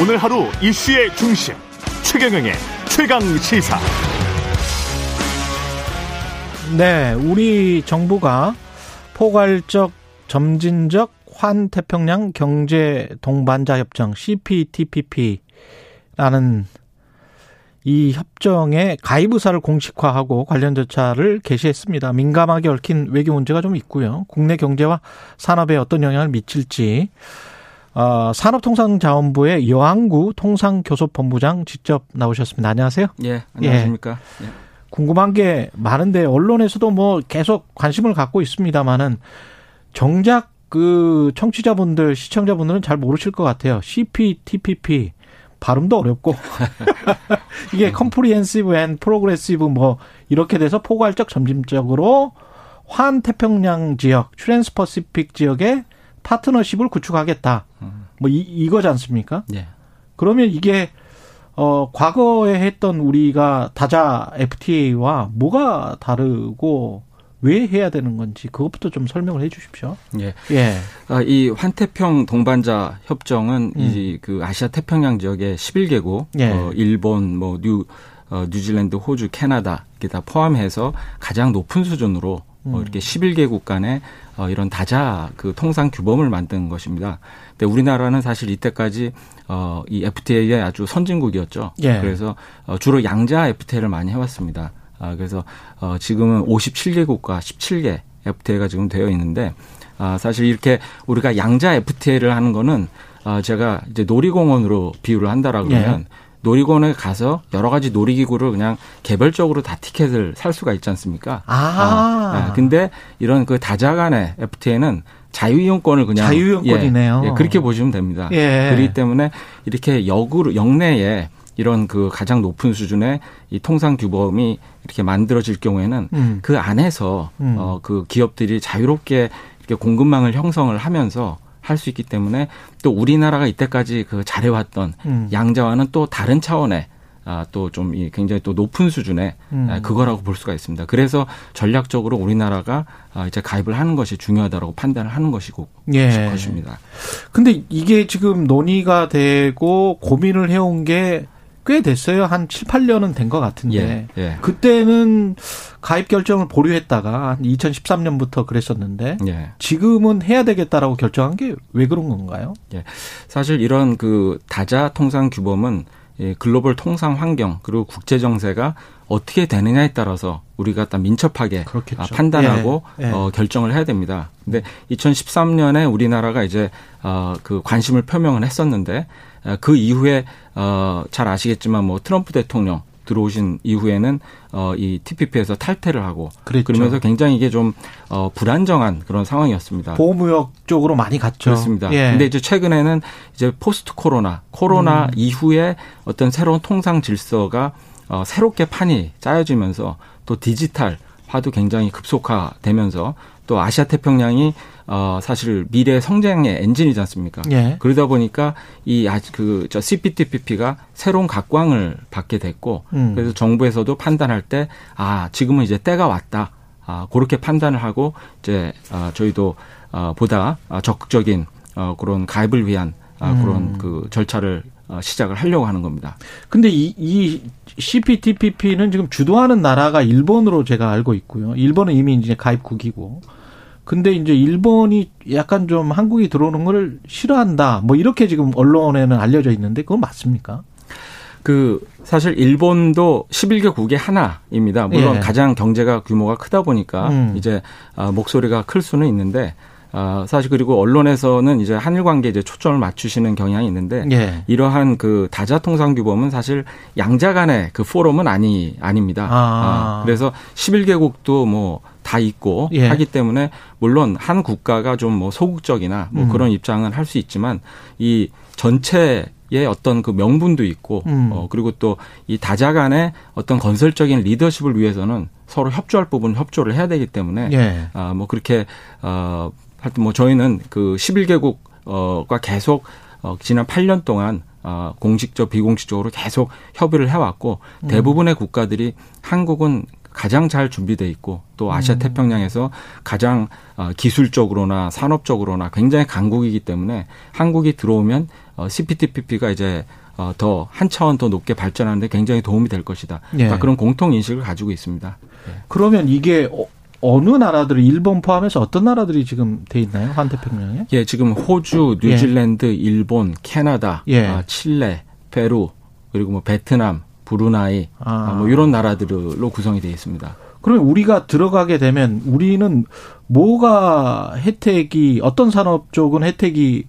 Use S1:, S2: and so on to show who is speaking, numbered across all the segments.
S1: 오늘 하루 이슈의 중심 최경영의 최강 시사.
S2: 네, 우리 정부가 포괄적 점진적 환태평양 경제 동반자 협정 CPTPP라는 이 협정에 가입 의사를 공식화하고 관련 절차를 개시했습니다. 민감하게 얽힌 외교 문제가 좀 있고요. 국내 경제와 산업에 어떤 영향을 미칠지 어, 산업통상자원부의 여한구 통상교섭본부장 직접 나오셨습니다. 안녕하세요.
S3: 예, 안녕하십니까. 예. 예.
S2: 궁금한 게 많은데 언론에서도 뭐 계속 관심을 갖고 있습니다만은 정작 그 청취자분들, 시청자분들은 잘 모르실 것 같아요. CPTPP 발음도 어렵고 이게 Comprehensive and Progressive 뭐 이렇게 돼서 포괄적 점진적으로 환 태평양 지역, Trans-Pacific 지역에 파트너십을 구축하겠다. 뭐 이, 이거지 않습니까? 예. 그러면 이게 어 과거에 했던 우리가 다자 FTA와 뭐가 다르고 왜 해야 되는 건지 그것부터 좀 설명을 해 주십시오.
S3: 예. 예. 아, 이 환태평 동반자 협정은 음. 이그 아시아 태평양 지역의 11개국 예. 어, 일본 뭐뉴 어, 뉴질랜드, 호주, 캐나다 이게 다 포함해서 가장 높은 수준으로 어, 음. 어, 이렇게 11개국 간의 어, 이런 다자 그 통상 규범을 만든 것입니다. 근데 우리나라는 사실 이때까지 어, 이 FTA의 아주 선진국이었죠. 예. 그래서 어, 주로 양자 FTA를 많이 해왔습니다. 아, 그래서 어, 지금은 57개국과 17개 FTA가 지금 되어 있는데 아, 사실 이렇게 우리가 양자 FTA를 하는 거는 아, 제가 이제 놀이공원으로 비유를 한다라 그러면 예. 놀이공원에 가서 여러 가지 놀이기구를 그냥 개별적으로 다 티켓을 살 수가 있지 않습니까?
S2: 아. 아
S3: 네. 근데 이런 그 다자간의 FTA는 자유이용권을 그냥
S2: 자유이용권이네요.
S3: 예, 예, 그렇게 보시면 됩니다. 예. 그렇기 때문에 이렇게 역으로 역내에 이런 그 가장 높은 수준의 이 통상 규범이 이렇게 만들어질 경우에는 음. 그 안에서 음. 어그 기업들이 자유롭게 이렇게 공급망을 형성을 하면서 할 수 있기 때문에 또 우리나라가 이때까지 그 잘해왔던 음. 양자와는 또 다른 차원의 아, 또좀 굉장히 또 높은 수준의 음. 아, 그거라고 볼 수가 있습니다. 그래서 전략적으로 우리나라가 아, 이제 가입을 하는 것이 중요하다고 판단을 하는 것이고 예. 것입니다.
S2: 근데 이게 지금 논의가 되고 고민을 해온 게 꽤 됐어요. 한 7, 8년은 된 것 같은데. 예, 예. 그때는 가입 결정을 보류했다가 2013년부터 그랬었는데 예. 지금은 해야 되겠다라고 결정한 게 왜 그런 건가요?
S3: 예. 사실 이런 그 다자 통상 규범은 글로벌 통상 환경 그리고 국제 정세가 어떻게 되느냐에 따라서 우리가 딱 민첩하게 그렇겠죠. 판단하고 예, 예. 어, 결정을 해야 됩니다. 근데 2013년에 우리나라가 이제 어, 그 관심을 표명을 했었는데 어, 그 이후에 어, 잘 아시겠지만 뭐 트럼프 대통령 들어오신 이후에는 어, 이 TPP에서 탈퇴를 하고 그랬죠. 그러면서 굉장히 이게 좀 어, 불안정한 그런 상황이었습니다.
S2: 보호무역 쪽으로 많이 갔죠.
S3: 그렇습니다. 예. 근데 이제 최근에는 이제 포스트 코로나, 코로나 음. 이후에 어떤 새로운 통상 질서가 어, 새롭게 판이 짜여지면서 또 디지털화도 굉장히 급속화되면서 또 아시아 태평양이 어 사실 미래 성장의 엔진이지 않습니까? 예. 그러다 보니까 이그저 CPTPP가 새로운 각광을 받게 됐고 음. 그래서 정부에서도 판단할 때 아 지금은 이제 때가 왔다. 아 그렇게 판단을 하고 이제 아 저희도 어 보다 적극적인 어 그런 가입을 위한 아 그런 음. 그 절차를 어, 시작을 하려고 하는 겁니다.
S2: 근데 이, 이 CPTPP는 지금 주도하는 나라가 일본으로 제가 알고 있고요. 일본은 이미 이제 가입국이고. 근데 이제 일본이 약간 좀 한국이 들어오는 걸 싫어한다. 뭐 이렇게 지금 언론에는 알려져 있는데 그건 맞습니까?
S3: 그 사실 일본도 11개 국의 하나입니다. 물론 예. 가장 경제가 규모가 크다 보니까 음. 이제 아, 목소리가 클 수는 있는데 아, 사실 그리고 언론에서는 이제 한일 관계에 이제 초점을 맞추시는 경향이 있는데 예. 이러한 그 다자 통상 규범은 사실 양자 간의 그 포럼은 아니 아닙니다. 아. 아 그래서 11개국도 뭐 다 있고 예. 하기 때문에 물론 한 국가가 좀 뭐 소극적이나 뭐 음. 그런 입장은 할 수 있지만 이 전체 의 어떤 그 명분도 있고 음. 어 그리고 또 이 다자 간의 어떤 건설적인 리더십을 위해서는 서로 협조할 부분 협조를 해야 되기 때문에 예. 아뭐 그렇게 어 하여튼 뭐 저희는 그 11개국과 계속 어, 지난 8년 동안 어, 공식적 비공식적으로 계속 협의를 해왔고 음. 대부분의 국가들이 한국은 가장 잘 준비돼 있고 또 아시아 음. 태평양에서 가장 어, 기술적으로나 산업적으로나 굉장히 강국이기 때문에 한국이 들어오면 어, CPTPP가 이제 어, 더한 차원 더 높게 발전하는데 굉장히 도움이 될 것이다. 예. 그런 공통 인식을 가지고 있습니다.
S2: 예. 그러면 이게 어느 나라들이 일본 포함해서 어떤 나라들이 지금 돼 있나요? 환태평양에?
S3: 예, 지금 호주, 예. 뉴질랜드, 예. 일본, 캐나다, 예. 아, 칠레, 페루, 그리고 뭐 베트남, 브루나이 아. 뭐 이런 나라들로 구성이 되어 있습니다.
S2: 그러면 우리가 들어가게 되면 우리는 뭐가 혜택이 어떤 산업 쪽은 혜택이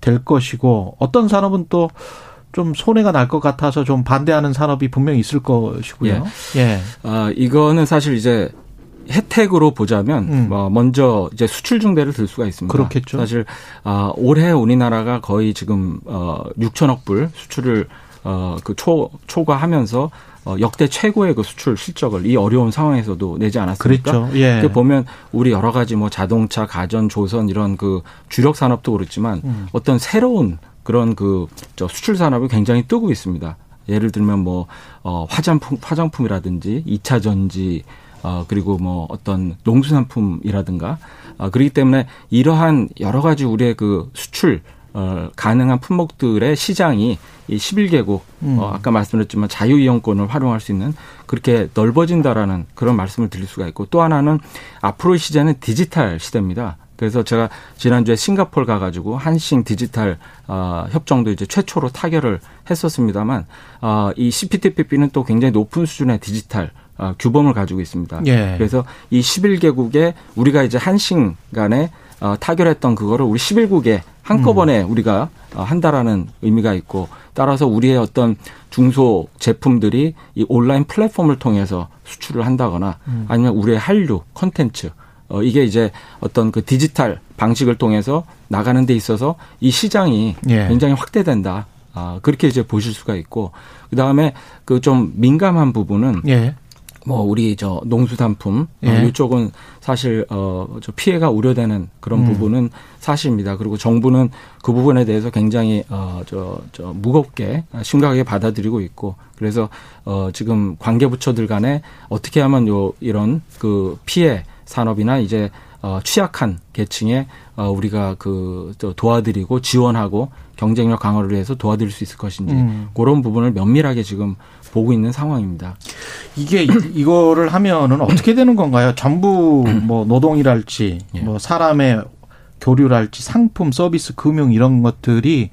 S2: 될 것이고 어떤 산업은 또 좀 손해가 날 것 같아서 좀 반대하는 산업이 분명히 있을 것이고요.
S3: 예. 예. 아, 이거는 사실 이제 혜택으로 보자면 음. 뭐 먼저 이제 수출 중대를 들 수가 있습니다.
S2: 그렇겠죠.
S3: 사실 아, 올해 우리나라가 거의 지금 어 6천억 불 수출을 어그 초 초과하면서 어, 역대 최고의 그 수출 실적을 이 어려운 상황에서도 내지 않았습니까?
S2: 그렇죠. 예.
S3: 그 보면 우리 여러 가지 뭐 자동차, 가전, 조선 이런 그 주력 산업도 그렇지만 음. 어떤 새로운 그런 그 저 수출 산업이 굉장히 뜨고 있습니다. 예를 들면 뭐 어, 화장품 화장품이라든지 2차 전지 어, 그리고 뭐 어떤 농수산품이라든가 어, 그렇기 때문에 이러한 여러 가지 우리의 그 수출 어, 가능한 품목들의 시장이 이 11개국 음. 어, 아까 말씀드렸지만 자유이용권을 활용할 수 있는 그렇게 넓어진다라는 그런 말씀을 드릴 수가 있고 또 하나는 앞으로의 시대는 디지털 시대입니다. 그래서 제가 지난주에 싱가폴 가가지고 한싱 디지털 어, 협정도 이제 최초로 타결을 했었습니다만 어, 이 CPTPP는 또 굉장히 높은 수준의 디지털 어, 규범을 가지고 있습니다. 예. 그래서 이 11개국에 우리가 이제 한싱 간에 어, 타결했던 그거를 우리 11국에 한꺼번에 음. 우리가 어, 한다라는 의미가 있고 따라서 우리의 어떤 중소 제품들이 이 온라인 플랫폼을 통해서 수출을 한다거나 음. 아니면 우리의 한류 컨텐츠 어, 이게 이제 어떤 그 디지털 방식을 통해서 나가는 데 있어서 이 시장이 예. 굉장히 확대된다. 아, 그렇게 이제 보실 수가 있고 그 다음에 그 좀 민감한 부분은 예. 뭐 우리 저 농수산품 어, 예. 어, 이쪽은 사실 어저 피해가 우려되는 그런 음. 부분은 사실입니다. 그리고 정부는 그 부분에 대해서 굉장히 어저저 저 무겁게 심각하게 받아들이고 있고 그래서 어 지금 관계 부처들 간에 어떻게 하면 요 이런 그 피해 산업이나 이제 어 취약한 계층에 어 우리가 그 도와드리고 지원하고 경쟁력 강화를 위해서 도와드릴 수 있을 것인지 음. 그런 부분을 면밀하게 지금 보고 있는 상황입니다.
S2: 이게 이거를 하면은 어떻게 되는 건가요? 전부 뭐 노동이랄지 예. 뭐 사람의 교류랄지 상품 서비스 금융 이런 것들이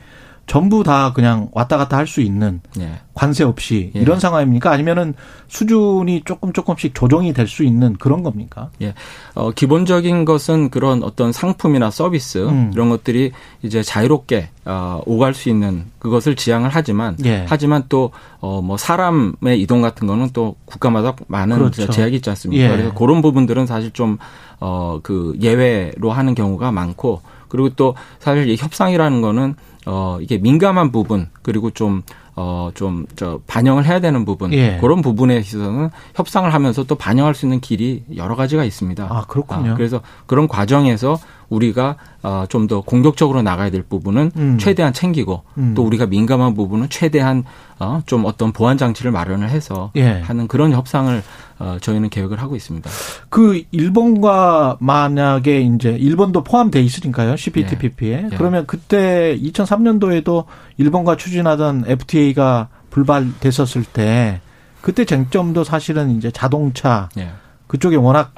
S2: 전부 다 그냥 왔다 갔다 할 수 있는 예. 관세 없이 예. 이런 상황입니까? 아니면은 수준이 조금 조금씩 조정이 될 수 있는 그런 겁니까?
S3: 예. 어, 기본적인 것은 그런 어떤 상품이나 서비스 음. 이런 것들이 이제 자유롭게 어, 오갈 수 있는 그것을 지향을 하지만 예. 하지만 또 어, 뭐 사람의 이동 같은 거는 또 국가마다 많은 그렇죠. 제약이 있지 않습니까? 예. 그래서 그런 부분들은 사실 좀 어, 그 예외로 하는 경우가 많고 그리고 또 사실 이 협상이라는 거는 어, 이게 민감한 부분, 그리고 좀, 어, 좀, 저, 반영을 해야 되는 부분. 예. 그런 부분에 있어서는 협상을 하면서 또 반영할 수 있는 길이 여러 가지가 있습니다.
S2: 아, 그렇군요. 아,
S3: 그래서 그런 과정에서 우리가 어, 좀더 공격적으로 나가야 될 부분은 음. 최대한 챙기고 음. 또 우리가 민감한 부분은 최대한 어, 좀 어떤 보완 장치를 마련을 해서 예. 하는 그런 협상을 어, 저희는 계획을 하고 있습니다.
S2: 그 일본과 만약에 이제 일본도 포함돼 있으니까요 CPTPP에 예. 예. 그러면 그때 2003년도에도 일본과 추진하던 FTA가 불발됐었을 때 그때 쟁점도 사실은 이제 자동차 예. 그쪽에 워낙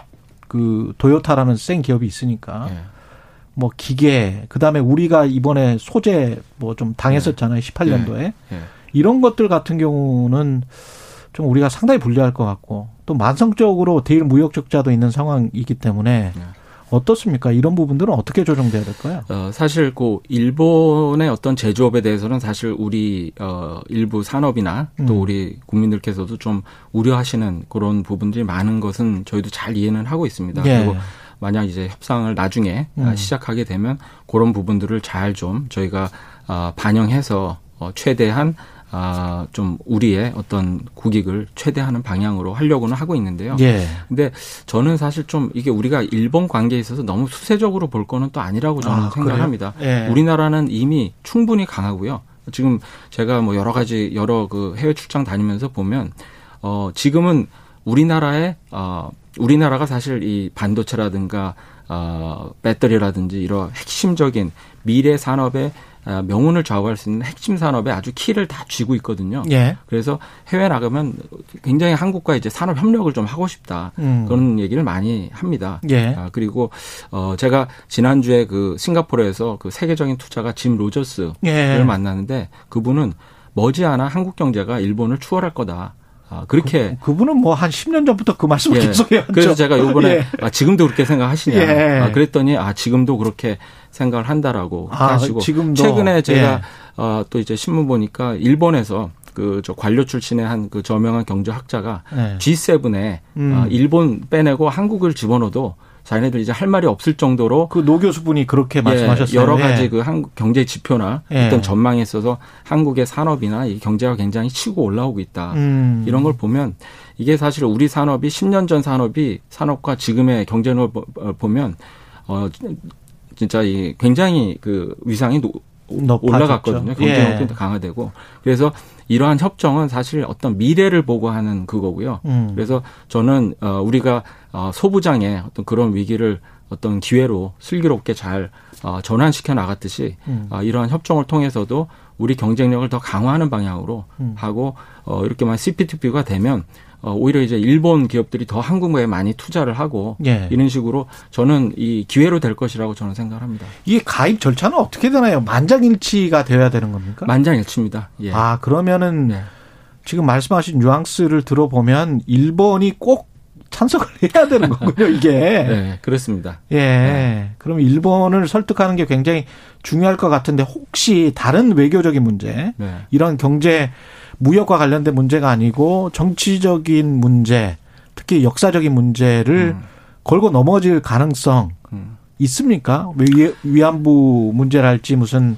S2: 그 도요타라는 센 기업이 있으니까 예. 뭐 기계 그다음에 우리가 이번에 소재 뭐 좀 당했었잖아요. 18년도에. 예. 예. 이런 것들 같은 경우는 좀 우리가 상당히 불리할 것 같고 또 만성적으로 대일 무역 적자도 있는 상황이기 때문에 예. 어떻습니까? 이런 부분들은 어떻게 조정돼야 될까요?
S3: 어, 사실 그 일본의 어떤 제조업에 대해서는 사실 우리 어 일부 산업이나 또 음. 우리 국민들께서도 좀 우려하시는 그런 부분들이 많은 것은 저희도 잘 이해는 하고 있습니다. 예. 그리고 만약 이제 협상을 나중에 음. 시작하게 되면 그런 부분들을 잘 좀 저희가 어, 반영해서 어, 최대한 아, 좀 우리의 어떤 국익을 최대하는 방향으로 하려고는 하고 있는데요. 예. 근데 저는 사실 좀 이게 우리가 일본 관계에 있어서 너무 수세적으로 볼 거는 또 아니라고 저는 아, 생각합니다. 예. 우리나라는 이미 충분히 강하고요. 지금 제가 뭐 여러 가지 여러 그 해외 출장 다니면서 보면 어 지금은 우리나라의 어 우리나라가 사실 이 반도체라든가 어 배터리라든지 이런 핵심적인 미래 산업의 아, 명운을 좌우할 수 있는 핵심 산업에 아주 키를 다 쥐고 있거든요. 예. 그래서 해외 나가면 굉장히 한국과 이제 산업 협력을 좀 하고 싶다 음. 그런 얘기를 많이 합니다. 예. 아, 그리고 어 제가 지난 주에 그 싱가포르에서 그 세계적인 투자가 짐 로저스를 예. 만났는데 그분은 머지않아 한국 경제가 일본을 추월할 거다. 아, 그렇게
S2: 그, 분은 뭐 한 10년 전부터 그 말씀을 예. 계속 해왔죠.
S3: 그래서 제가 요번에 예. 아, 지금도 그렇게 생각하시냐. 예. 아, 그랬더니 아 지금도 그렇게 생각을 한다라고 아, 하시고 지금도. 최근에 제가 예. 어, 또 이제 신문 보니까 일본에서 그 저 관료 출신의 한 그 저명한 경제학자가 예. G7에 음. 어, 일본 빼내고 한국을 집어넣어도 자기네들 이제 할 말이 없을 정도로
S2: 그 노 교수분이 그렇게 예, 말씀하셨어요.
S3: 여러 가지 예. 그 한국 경제 지표나 예. 어떤 전망에 있어서 한국의 산업이나 이 경제가 굉장히 치고 올라오고 있다. 음. 이런 걸 보면 이게 사실 우리 산업이 10년 전 산업이 산업과 지금의 경제를 보면 어 진짜 이 굉장히 그 위상이 노, 올라갔거든요. 경쟁력도 예. 강화되고 그래서 이러한 협정은 사실 어떤 미래를 보고 하는 그거고요. 음. 그래서 저는 어 우리가 어 소부장의 어떤 그런 위기를 어떤 기회로 슬기롭게 잘 어, 전환시켜 나갔듯이 음. 어, 이러한 협정을 통해서도 우리 경쟁력을 더 강화하는 방향으로 음. 하고 어, 이렇게 만 CPTP가 되면 어, 오히려 이제 일본 기업들이 더 한국에 많이 투자를 하고 예. 이런 식으로 저는 이 기회로 될 것이라고 저는 생각을 합니다.
S2: 이게 가입 절차는 어떻게 되나요? 만장일치가 되어야 되는 겁니까?
S3: 만장일치입니다.
S2: 예. 아 그러면은 예. 지금 말씀하신 뉘앙스를 들어보면 일본이 꼭 찬성을 해야 되는 거군요, 이게.
S3: 네, 그렇습니다.
S2: 예. 네. 그럼 일본을 설득하는 게 굉장히 중요할 것 같은데 혹시 다른 외교적인 문제, 네. 이런 경제 무역과 관련된 문제가 아니고 정치적인 문제, 특히 역사적인 문제를 음. 걸고 넘어질 가능성 음. 있습니까? 위, 위안부 문제랄지 무슨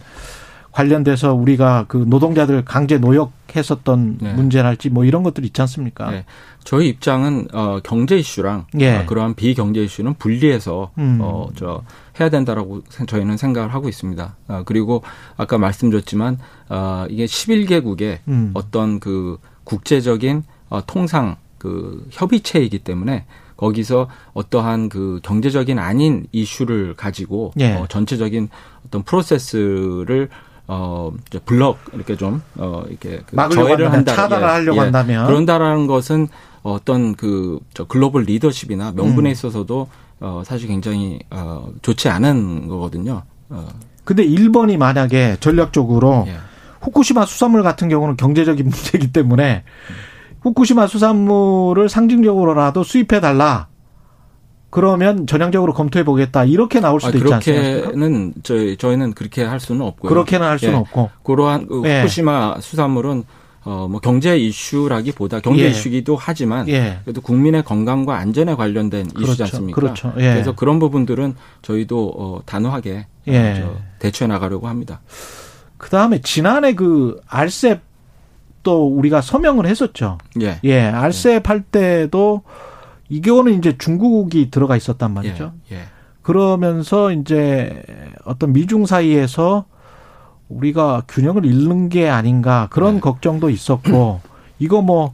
S2: 관련돼서 우리가 그 노동자들 강제 노역 했었던 네. 문제랄지 뭐 이런 것들 있지 않습니까? 네.
S3: 저희 입장은 어 경제 이슈랑 예. 어, 그러한 비경제 이슈는 분리해서 음. 어 저 해야 된다라고 저희는 생각을 하고 있습니다. 어, 그리고 아까 말씀드렸지만 어 이게 11개국의 음. 어떤 그 국제적인 어 통상 그 협의체이기 때문에 거기서 어떠한 그 경제적인 아닌 이슈를 가지고 예. 어, 전체적인 어떤 프로세스를 어 블럭 이렇게 좀어 이렇게
S2: 그 저해를 한다 차단을 예, 하려고 예. 한다면
S3: 그런다라는 것은 어떤 그 저 글로벌 리더십이나 명분에 음. 있어서도 어 사실 굉장히 어 좋지 않은 거거든요. 어.
S2: 근데 일본이 만약에 전략적으로 예. 후쿠시마 수산물 같은 경우는 경제적인 문제이기 때문에 후쿠시마 수산물을 상징적으로라도 수입해 달라. 그러면 전향적으로 검토해 보겠다 이렇게 나올 수도 아, 있지 않습니까?
S3: 그렇게는 저희 저희는 그렇게 할 수는 없고요.
S2: 그렇게는 할 수는 예. 없고
S3: 그러한 그 예. 후쿠시마 수산물은 어, 뭐 경제 이슈라기보다 경제 예. 이슈기도 하지만 예. 그래도 국민의 건강과 안전에 관련된 그렇죠. 이슈지 않습니까? 그렇죠. 예. 그래서 그런 부분들은 저희도 어, 단호하게 예. 어, 대처해 나가려고 합니다.
S2: 그 다음에 지난해 그 알셉 또 우리가 서명을 했었죠. 예. 예. 알셉 할 때도 이거는 이제 중국이 들어가 있었단 말이죠. 예. 예. 그러면서 이제 어떤 미중 사이에서 우리가 균형을 잃는 게 아닌가 그런 네. 걱정도 있었고 이거 뭐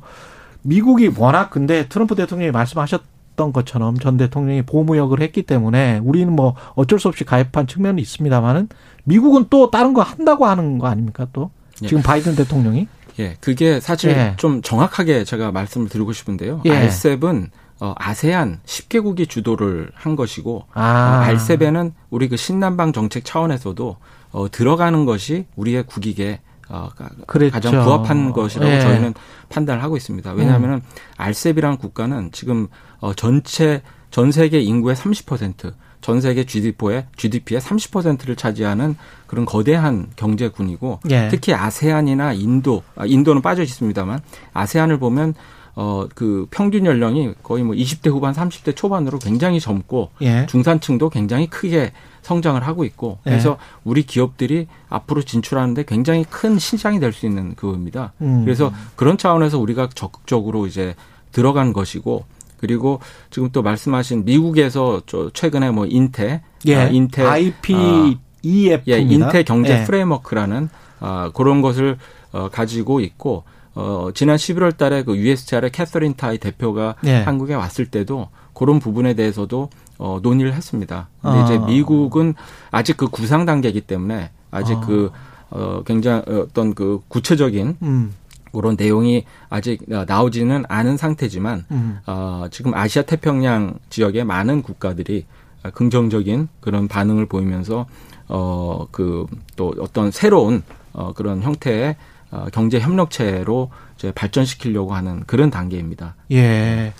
S2: 미국이 워낙 근데 트럼프 대통령이 말씀하셨던 것처럼 전 대통령이 보무역을 했기 때문에 우리는 뭐 어쩔 수 없이 가입한 측면이 있습니다만은 미국은 또 다른 거 한다고 하는 거 아닙니까 또 예. 지금 바이든 대통령이
S3: 예 그게 사실 예. 좀 정확하게 제가 말씀을 드리고 싶은데요 예. 알셉은 어, 아세안 10개국이 주도를 한 것이고 아. 어, 알셉에는 우리 그 신남방 정책 차원에서도 어, 들어가는 것이 우리의 국익에 어, 그랬죠. 가장 부합한 것이라고 네. 저희는 판단을 하고 있습니다. 왜냐하면 음. 알셉이라는 국가는 지금 어, 전체 전 세계 인구의 30%, 전 세계 GDP의 GDP의 30%를 차지하는 그런 거대한 경제군이고 예. 특히 아세안이나 인도, 아, 인도는 빠져 있습니다만 아세안을 보면 어, 그 평균 연령이 거의 뭐 20대 후반, 30대 초반으로 굉장히 젊고 예. 중산층도 굉장히 크게 성장을 하고 있고 예. 그래서 예. 우리 기업들이 앞으로 진출하는데 굉장히 큰 시장이 될 수 있는 그겁니다. 음. 그래서 그런 차원에서 우리가 적극적으로 이제 들어간 것이고 그리고 지금 또 말씀하신 미국에서 저 최근에 뭐 인테,
S2: 예. 아, 인테 IPEF
S3: 예, 인테 경제 예. 프레임워크라는 아, 그런 것을 어, 가지고 있고 어, 지난 11월 달에 그 USTR의 캐서린 타이 대표가 예. 한국에 왔을 때도 그런 부분에 대해서도 어, 논의를 했습니다. 근데 아. 이제 미국은 아직 그 구상 단계이기 때문에 아직 아. 그 어, 굉장히 어떤 그 구체적인 음. 그런 내용이 아직 나오지는 않은 상태지만 음. 어, 지금 아시아 태평양 지역의 많은 국가들이 긍정적인 그런 반응을 보이면서 어 그 또 어떤 새로운 어 그런 형태의 어, 경제 협력체로 이제 발전시키려고 하는 그런 단계입니다.
S2: 예.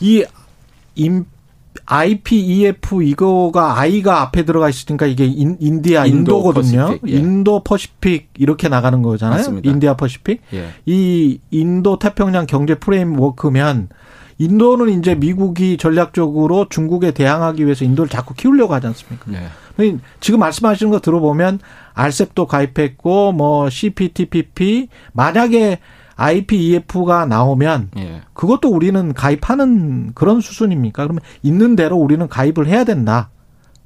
S2: 이 임, IPEF 이거가 I가 앞에 들어가 있으니까 이게 인, 디아 인도 인도거든요. Pacific, 예. Indo Pacific 이렇게 나가는 거잖아요. 맞습니다. India Pacific. 예. 이 인도 태평양 경제 framework면 인도는 이제 미국이 전략적으로 중국에 대항하기 위해서 인도를 자꾸 키우려고 하지 않습니까? 네. 지금 말씀하시는 거 들어보면 RCEP도 가입했고 뭐 CPTPP 만약에 IPEF가 나오면 예. 그것도 우리는 가입하는 그런 수순입니까? 그러면 있는 대로 우리는 가입을 해야 된다.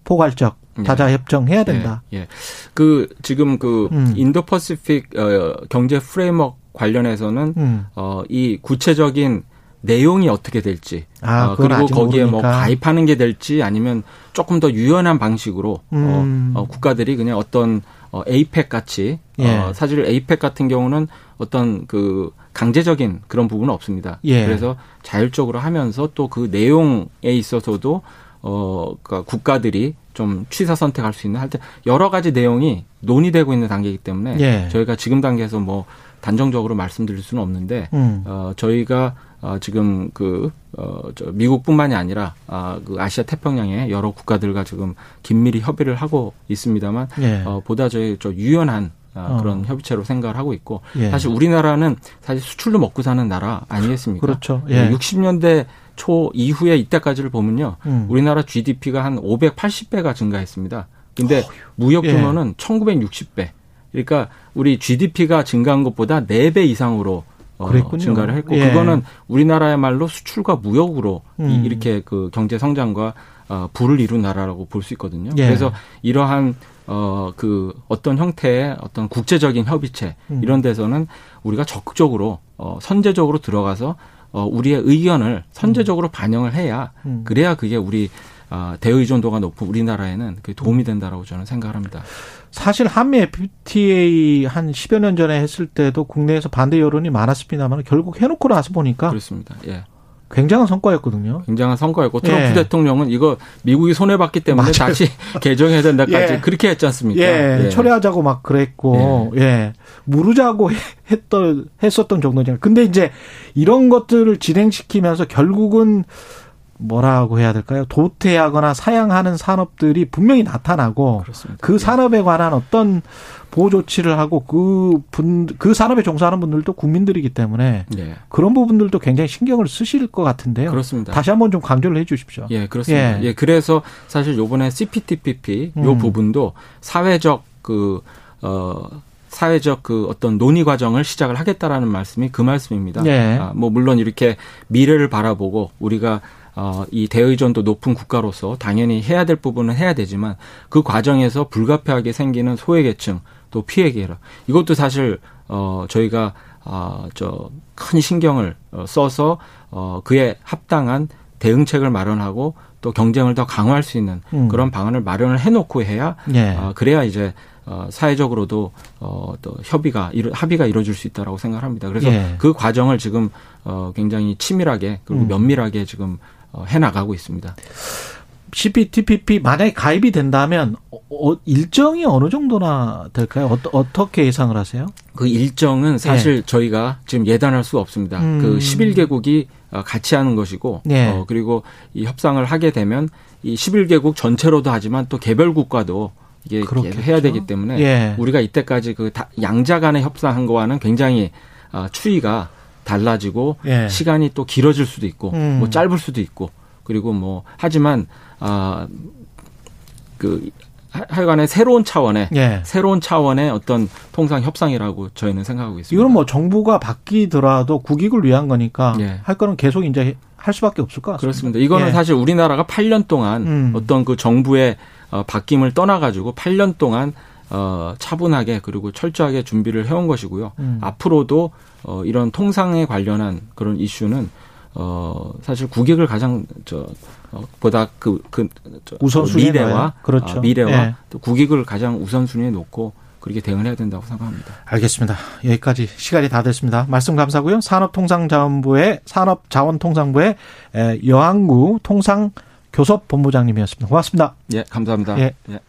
S2: 포괄적 예. 다자 협정해야 된다.
S3: 예. 예. 그 지금 그 음. Indo Pacific 어 경제 framework 관련해서는 음. 어 이 구체적인 내용이 어떻게 될지 아, 어, 그리고 거기에 뭐 모르니까. 뭐 가입하는 게 될지 아니면 조금 더 유연한 방식으로 어, 음. 어, 어, 국가들이 그냥 어떤 어, 에이펙 같이 어, 예. 어, 사실 에이펙 같은 경우는 어떤 그 강제적인 그런 부분은 없습니다. 예. 그래서 자율적으로 하면서 또 그 내용에 있어서도 어, 그니까 국가들이 좀 취사 선택할 수 있는 할때 여러 가지 내용이 논의되고 있는 단계이기 때문에 예. 저희가 지금 단계에서 뭐 단정적으로 말씀드릴 수는 없는데 음. 어, 저희가 어, 지금 그, 어, 저 미국뿐만이 아니라, 아, 그 아시아 태평양의 여러 국가들과 지금 긴밀히 협의를 하고 있습니다만, 예. 어, 보다 저희 저 유연한 아, 어. 그런 협의체로 생각을 하고 있고, 예. 사실 우리나라는 사실 수출로 먹고 사는 나라 아니겠습니까?
S2: 그렇죠. 예.
S3: 60년대 초 이후에 이때까지를 보면요, 음. 우리나라 GDP가 한 580배가 증가했습니다. 근데 어, 무역 예. 규모는 1960배. 그러니까 우리 GDP가 증가한 것보다 4배 이상으로 어, 증가를 했고 예. 그거는 우리나라야말로 수출과 무역으로 음. 이렇게 그 경제 성장과 어, 부를 이룬 나라라고 볼 수 있거든요. 예. 그래서 이러한 어, 그 어떤 형태의 어떤 국제적인 협의체 음. 이런 데서는 우리가 적극적으로 어, 선제적으로 들어가서 어, 우리의 의견을 선제적으로 음. 반영을 해야 음. 그래야 그게 우리 어, 대의존도가 높은 우리나라에는 그 도움이 된다라고 저는 생각합니다.
S2: 사실 한미 FTA 한 10여 년 전에 했을 때도 국내에서 반대 여론이 많았습니다만 결국 해놓고 나서 보니까
S3: 그렇습니다. 예.
S2: 굉장한 성과였거든요.
S3: 굉장한 성과였고 트럼프 예. 대통령은 이거 미국이 손해 봤기 때문에 맞아요. 다시 개정해야 된다까지 예. 그렇게 했지 않습니까?
S2: 예. 예. 철회하자고 막 그랬고 예. 예. 무르자고 했던 했었던 정도냐. 근데 이제 이런 것들을 진행시키면서 결국은 뭐라고 해야 될까요? 도태하거나 사양하는 산업들이 분명히 나타나고 그렇습니다. 그 예. 산업에 관한 어떤 보호 조치를 하고 그 분, 그 산업에 종사하는 분들도 국민들이기 때문에 네. 그런 부분들도 굉장히 신경을 쓰실 것 같은데요.
S3: 그렇습니다.
S2: 다시 한번 좀 강조를 해 주십시오.
S3: 예, 그렇습니다. 예. 예, 그래서 사실 요번에 CPTPP 요 음. 부분도 사회적 그, 어, 사회적 그 어떤 논의 과정을 시작을 하겠다라는 말씀이 그 말씀입니다. 네. 아, 뭐 물론 이렇게 미래를 바라보고 우리가 어, 이 대의존도 높은 국가로서 당연히 해야 될 부분은 해야 되지만 그 과정에서 불가피하게 생기는 소외계층 또 피해계라 이것도 사실 어, 저희가 어, 저큰 신경을 어, 써서 어, 그에 합당한 대응책을 마련하고 또 경쟁을 더 강화할 수 있는 음. 그런 방안을 마련을 해놓고 해야 예. 어, 그래야 이제 어, 사회적으로도 어, 또 협의가 이루, 합의가 이루어질 수 있다라고 생각합니다. 그래서 예. 그 과정을 지금 어, 굉장히 치밀하게 그리고 음. 면밀하게 지금 어, 해 나가고 있습니다.
S2: CPTPP 만약에 가입이 된다면 어, 일정이 어느 정도나 될까요? 어, 떻게 예상을 하세요?
S3: 그 일정은 사실 네. 저희가 지금 예단할 수 없습니다. 음. 그 11개국이 어, 같이 하는 것이고 네. 어, 그리고 이 협상을 하게 되면 이 11개국 전체로도 하지만 또 개별 국가도 이게 그렇겠죠? 해야 되기 때문에 예. 우리가 이때까지 그 양자 간의 협상한 거와는 굉장히 어, 추이가 달라지고 예. 시간이 또 길어질 수도 있고 음. 뭐 짧을 수도 있고 그리고 뭐 하지만 아그 하여간에 새로운 차원의 예. 새로운 차원의 어떤 통상 협상이라고 저희는 생각하고 있습니다.
S2: 이건 뭐 정부가 바뀌더라도 국익을 위한 거니까 예. 할 거는 계속 이제 할 수밖에 없을 것 같습니다.
S3: 그렇습니다. 이거는 예. 사실 우리나라가 8년 동안 음. 어떤 그 정부의 어, 바뀜을 떠나가지고 8년 동안 어, 차분하게 그리고 철저하게 준비를 해온 것이고요. 음. 앞으로도 어, 이런 통상에 관련한 그런 이슈는 어, 사실 국익을 가장 저 어, 보다 그, 그, 저, 우선순위 미래와 그렇죠. 어, 미래와 네. 또 국익을 가장 우선순위에 놓고 그렇게 대응을 해야 된다고 생각합니다.
S2: 알겠습니다. 여기까지 시간이 다 됐습니다. 말씀 감사고요. 산업통상자원부의 산업자원통상부의 여항구 통상 교섭본부장님이었습니다. 고맙습니다.
S3: 예, 감사합니다. 예. 예.